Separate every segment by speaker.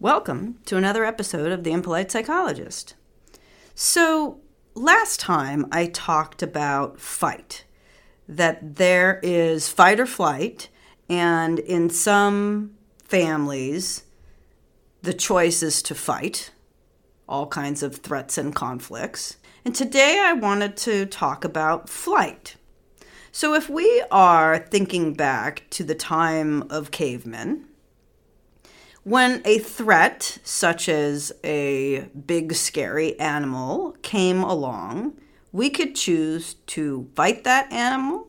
Speaker 1: Welcome to another episode of The Impolite Psychologist. So, last time I talked about fight, that there is fight or flight, and in some families, the choice is to fight, all kinds of threats and conflicts. And today I wanted to talk about flight. So, if we are thinking back to the time of cavemen, when a threat, such as a big scary animal, came along, we could choose to fight that animal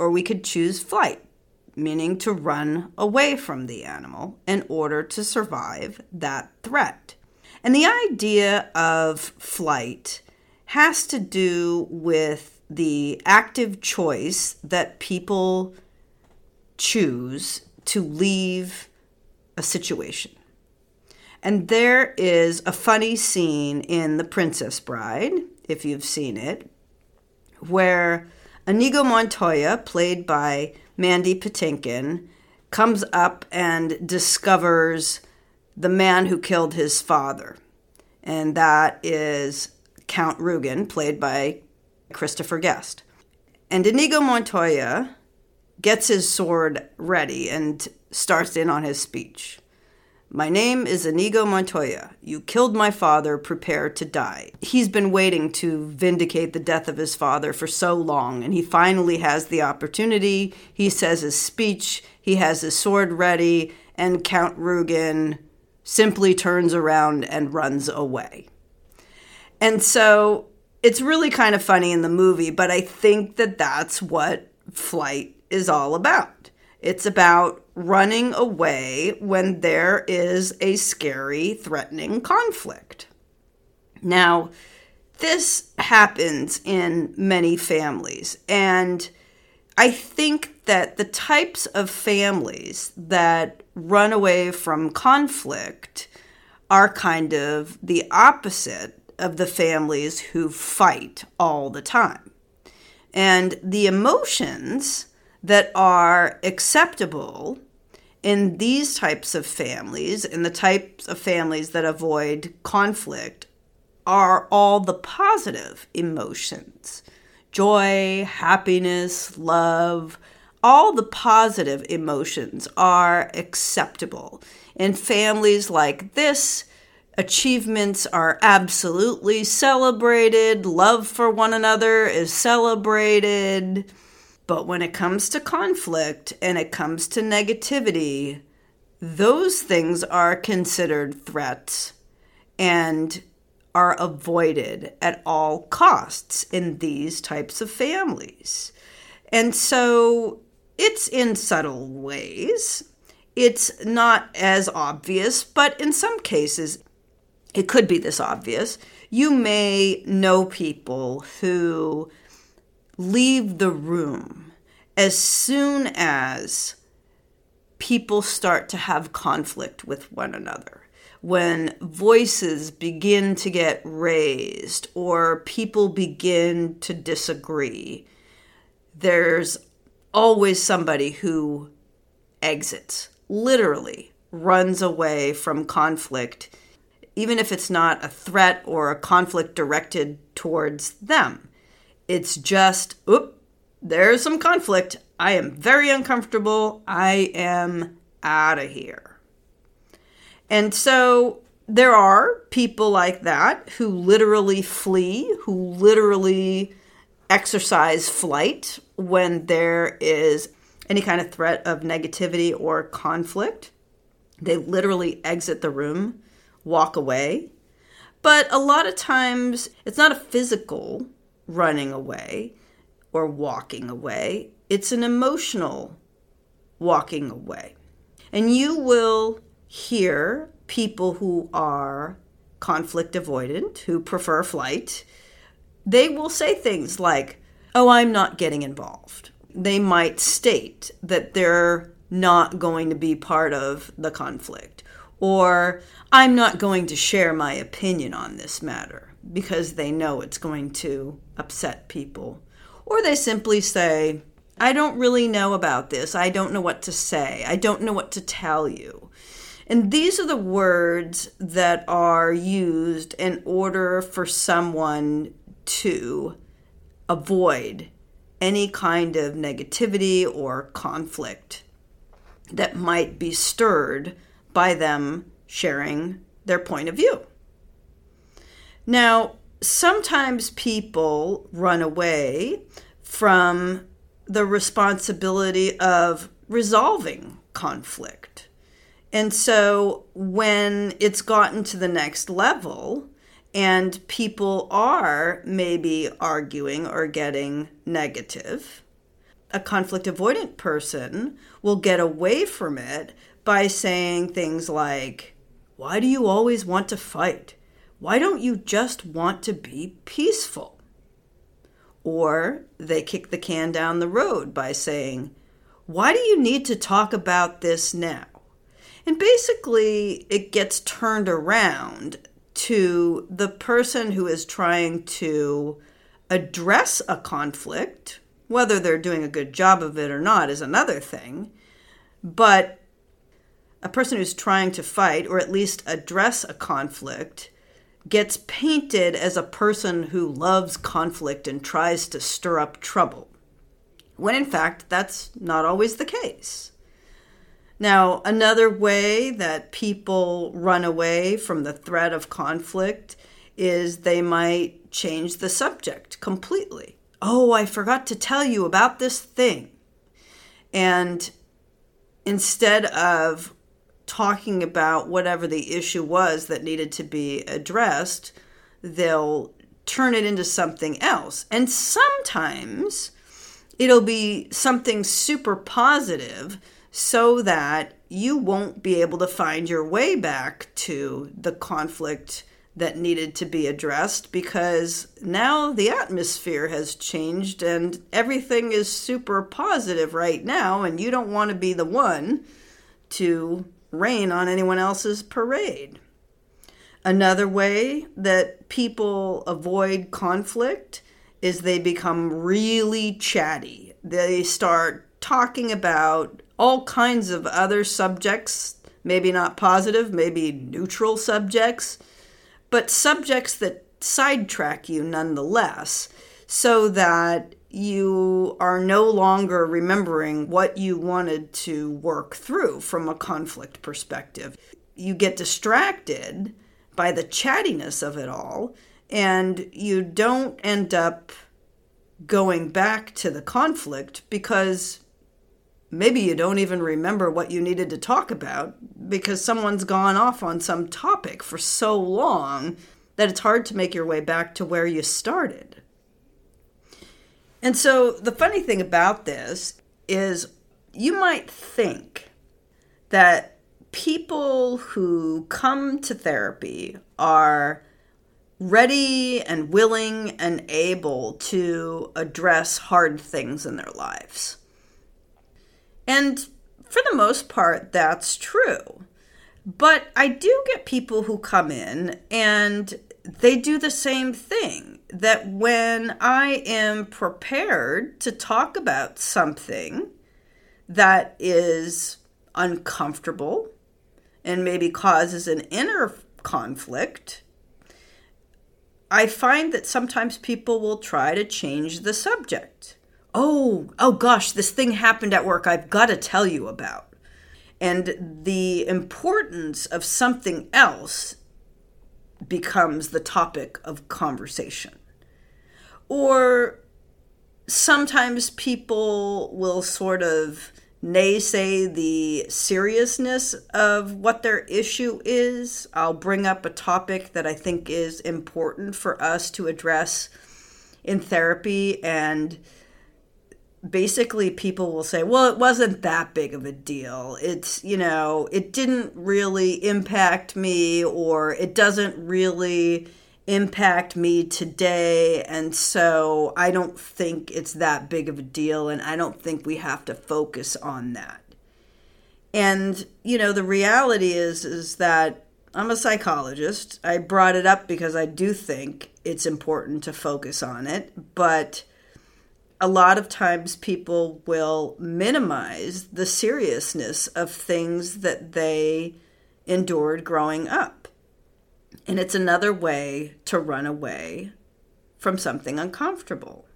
Speaker 1: or we could choose flight, meaning to run away from the animal in order to survive that threat. And the idea of flight has to do with the active choice that people choose to leave a situation. And there is a funny scene in The Princess Bride, if you've seen it, where Inigo Montoya, played by Mandy Patinkin, comes up and discovers the man who killed his father. And that is Count Rugen, played by Christopher Guest. And Inigo Montoya gets his sword ready and starts in on his speech. My name is Inigo Montoya. You killed my father. Prepare to die. He's been waiting to vindicate the death of his father for so long, and he finally has the opportunity. He says his speech, he has his sword ready, and Count Rugen simply turns around and runs away. And so it's really kind of funny in the movie, but I think that that's what flight is all about. It's about running away when there is a scary, threatening conflict. Now, this happens in many families, and I think that the types of families that run away from conflict are kind of the opposite of the families who fight all the time. And the emotions that are acceptable in these types of families, in the types of families that avoid conflict, are all the positive emotions joy, happiness, love. All the positive emotions are acceptable. In families like this, achievements are absolutely celebrated, love for one another is celebrated but when it comes to conflict and it comes to negativity, those things are considered threats and are avoided at all costs in these types of families. And so it's in subtle ways. It's not as obvious, but in some cases, it could be this obvious. You may know people who leave the room as soon as people start to have conflict with one another. When voices begin to get raised or people begin to disagree, there's always somebody who exits, literally runs away from conflict, even if it's not a threat or a conflict directed towards them. It's just, oop, there's some conflict. I am very uncomfortable. I am out of here. And so there are people like that who literally flee, who literally exercise flight when there is any kind of threat of negativity or conflict. They literally exit the room, walk away. But a lot of times it's not a physical running away or walking away, it's an emotional walking away. And you will hear people who are conflict avoidant, who prefer flight, they will say things like, Oh, I'm not getting involved. They might state that they're not going to be part of the conflict, or I'm not going to share my opinion on this matter because they know it's going to upset people. Or they simply say, I don't really know about this. I don't know what to say. I don't know what to tell you. And these are the words that are used in order for someone to avoid any kind of negativity or conflict that might be stirred by them sharing their point of view. Now, sometimes people run away from the responsibility of resolving conflict. And so when it's gotten to the next level and people are maybe arguing or getting negative, a conflict avoidant person will get away from it by saying things like, Why do you always want to fight? Why don't you just want to be peaceful? Or they kick the can down the road by saying, Why do you need to talk about this now? And basically, it gets turned around to the person who is trying to address a conflict. Whether they're doing a good job of it or not is another thing. But a person who's trying to fight or at least address a conflict gets painted as a person who loves conflict and tries to stir up trouble, when in fact that's not always the case. Now, another way that people run away from the threat of conflict is they might change the subject completely. Oh, I forgot to tell you about this thing. And instead of talking about whatever the issue was that needed to be addressed, they'll turn it into something else. And sometimes it'll be something super positive so that you won't be able to find your way back to the conflict that needed to be addressed because now the atmosphere has changed and everything is super positive right now, and you don't want to be the one to rain on anyone else's parade. Another way that people avoid conflict is they become really chatty. They start talking about all kinds of other subjects, maybe not positive, maybe neutral subjects, but subjects that sidetrack you nonetheless, so that you are no longer remembering what you wanted to work through from a conflict perspective. You get distracted by the chattiness of it all, and you don't end up going back to the conflict because maybe you don't even remember what you needed to talk about because someone's gone off on some topic for so long that it's hard to make your way back to where you started. And so the funny thing about this is you might think that people who come to therapy are ready and willing and able to address hard things in their lives. And for the most part, that's true. But I do get people who come in and they do the same thing that when I am prepared to talk about something that is uncomfortable and maybe causes an inner conflict, I find that sometimes people will try to change the subject. Oh, oh gosh, this thing happened at work I've got to tell you about. And the importance of something else becomes the topic of conversation. Or sometimes people will sort of naysay the seriousness of what their issue is. I'll bring up a topic that I think is important for us to address in therapy and basically people will say, well, it wasn't that big of a deal. It's, you know, it didn't really impact me or it doesn't really impact me today. And so I don't think it's that big of a deal. And I don't think we have to focus on that. And, you know, the reality is, is that I'm a psychologist. I brought it up because I do think it's important to focus on it. But a lot of times people will minimize the seriousness of things that they endured growing up. And it's another way to run away from something uncomfortable.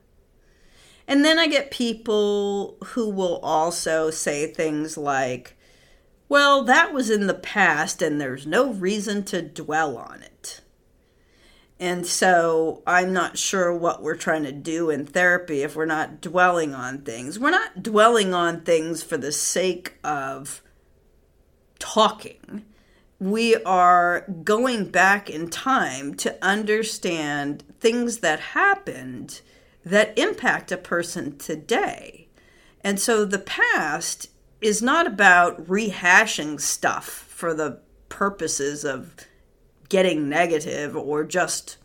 Speaker 1: And then I get people who will also say things like, well, that was in the past and there's no reason to dwell on it. And so I'm not sure what we're trying to do in therapy if we're not dwelling on things. We're not dwelling on things for the sake of talking. We are going back in time to understand things that happened that impact a person today. And so the past is not about rehashing stuff for the purposes of getting negative or just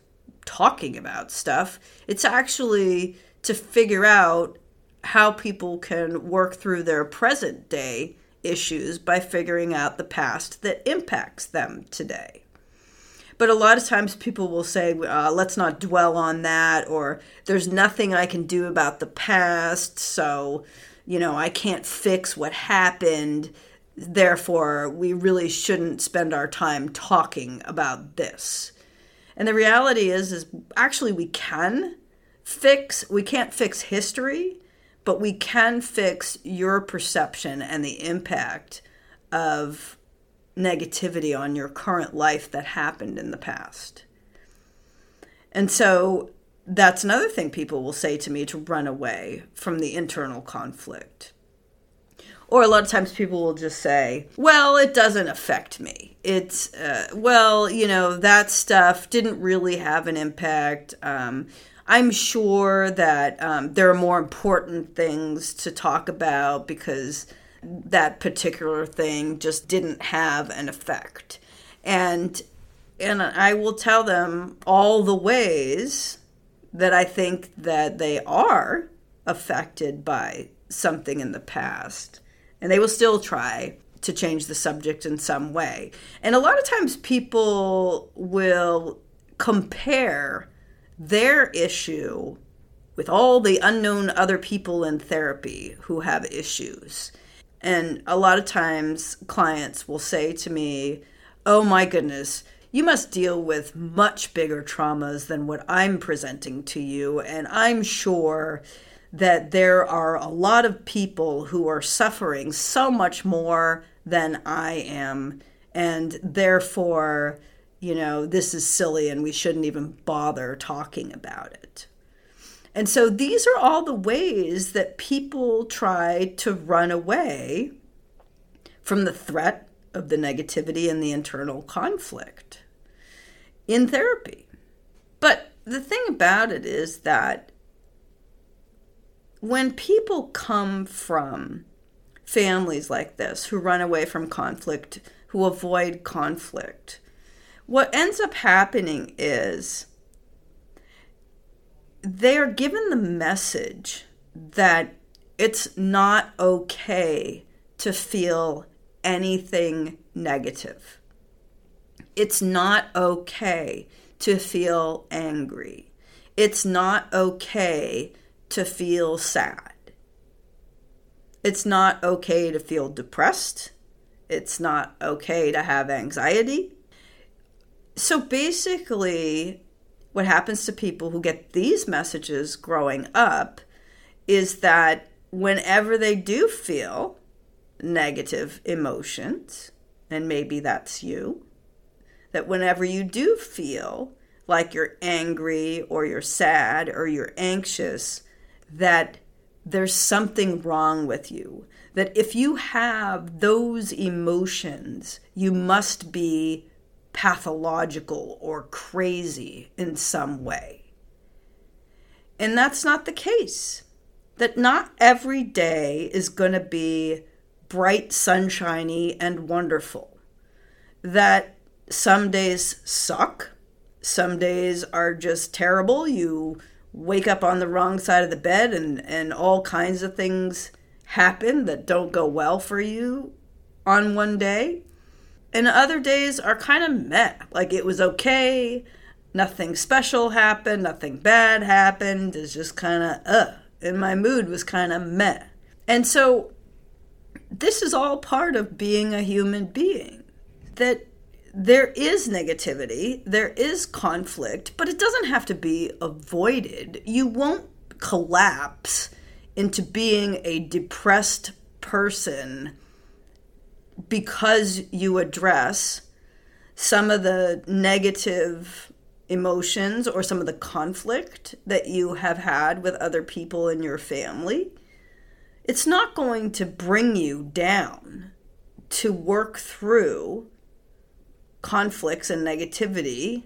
Speaker 1: talking about stuff. It's actually to figure out how people can work through their present day issues by figuring out the past that impacts them today. But a lot of times people will say, uh, let's not dwell on that, or there's nothing I can do about the past, so, you know, I can't fix what happened therefore we really shouldn't spend our time talking about this and the reality is is actually we can fix we can't fix history but we can fix your perception and the impact of negativity on your current life that happened in the past and so that's another thing people will say to me to run away from the internal conflict or a lot of times people will just say, well, it doesn't affect me. It's, uh, well, you know, that stuff didn't really have an impact. Um, I'm sure that um, there are more important things to talk about because that particular thing just didn't have an effect. And and I will tell them all the ways that I think that they are affected by something in the past and they will still try to change the subject in some way. And a lot of times people will compare their issue with all the unknown other people in therapy who have issues. And a lot of times clients will say to me, Oh my goodness, you must deal with much bigger traumas than what I'm presenting to you. And I'm sure that there are a lot of people who are suffering so much more than I am. And therefore, you know, this is silly and we shouldn't even bother talking about it. And so these are all the ways that people try to run away from the threat of the negativity and the internal conflict in therapy. But the thing about it is that when people come from families like this who run away from conflict, who avoid conflict, what ends up happening is they are given the message that it's not okay to feel anything negative. It's not okay to feel angry. It's not okay to feel sad. It's not okay to feel depressed. It's not okay to have anxiety. So basically, what happens to people who get these messages growing up is that whenever they do feel negative emotions, and maybe that's you, that whenever you do feel like you're angry or you're sad or you're anxious, that there's something wrong with you. That if you have those emotions, you must be pathological or crazy in some way. And that's not the case. That not every day is going to be bright, sunshiny, and wonderful. That some days suck, some days are just terrible. You wake up on the wrong side of the bed and, and all kinds of things happen that don't go well for you on one day. And other days are kind of meh. Like it was okay, nothing special happened, nothing bad happened. It's just kind of, uh, and my mood was kind of meh. And so this is all part of being a human being. that there is negativity, there is conflict, but it doesn't have to be avoided. You won't collapse into being a depressed person because you address some of the negative emotions or some of the conflict that you have had with other people in your family. It's not going to bring you down to work through conflicts and negativity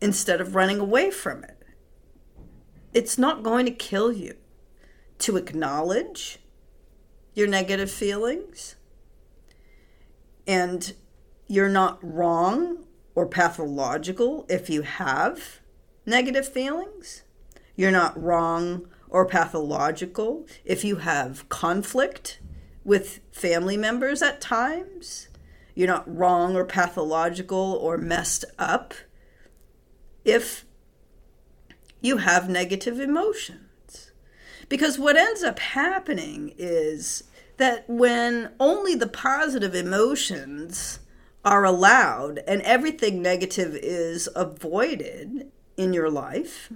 Speaker 1: instead of running away from it. It's not going to kill you to acknowledge your negative feelings and you're not wrong or pathological if you have negative feelings. You're not wrong or pathological if you have conflict with family members at times. You're not wrong or pathological or messed up if you have negative emotions. Because what ends up happening is that when only the positive emotions are allowed and everything negative is avoided in your life,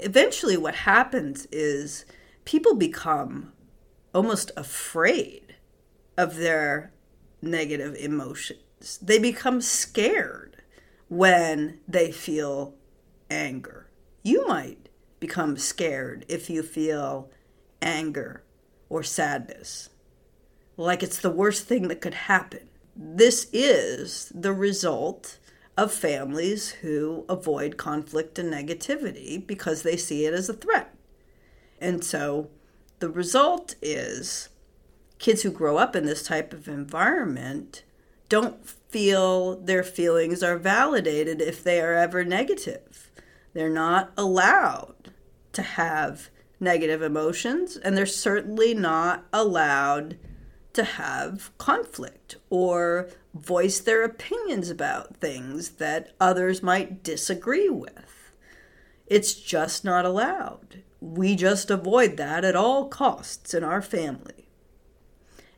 Speaker 1: eventually what happens is people become almost afraid of their negative emotions. They become scared when they feel anger. You might become scared if you feel anger or sadness, like it's the worst thing that could happen. This is the result of families who avoid conflict and negativity because they see it as a threat. And so the result is kids who grow up in this type of environment don't feel their feelings are validated if they are ever negative. They're not allowed to have negative emotions, and they're certainly not allowed to have conflict or voice their opinions about things that others might disagree with. It's just not allowed. We just avoid that at all costs in our family.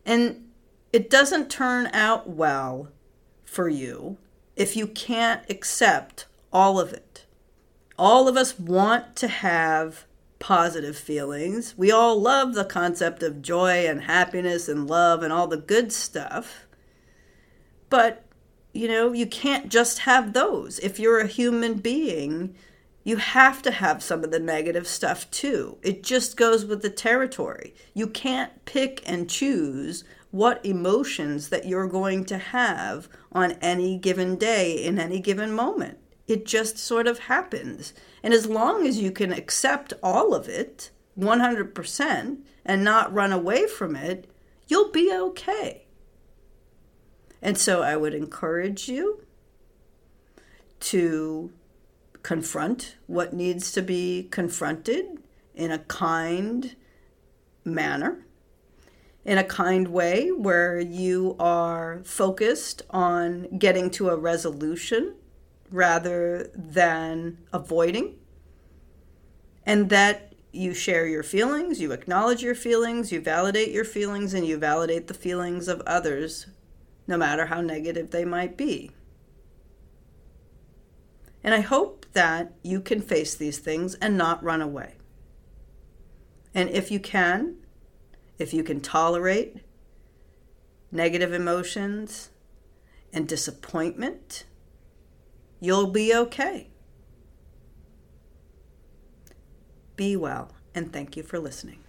Speaker 1: And it doesn't turn out well for you if you can't accept all of it. All of us want to have positive feelings. We all love the concept of joy and happiness and love and all the good stuff. But, you know, you can't just have those. If you're a human being, you have to have some of the negative stuff too. It just goes with the territory. You can't pick and choose what emotions that you're going to have on any given day in any given moment. It just sort of happens. And as long as you can accept all of it 100% and not run away from it, you'll be okay. And so I would encourage you to confront what needs to be confronted in a kind manner, in a kind way where you are focused on getting to a resolution rather than avoiding, and that you share your feelings, you acknowledge your feelings, you validate your feelings, and you validate the feelings of others, no matter how negative they might be. And I hope that you can face these things and not run away. And if you can, if you can tolerate negative emotions and disappointment, you'll be okay. Be well, and thank you for listening.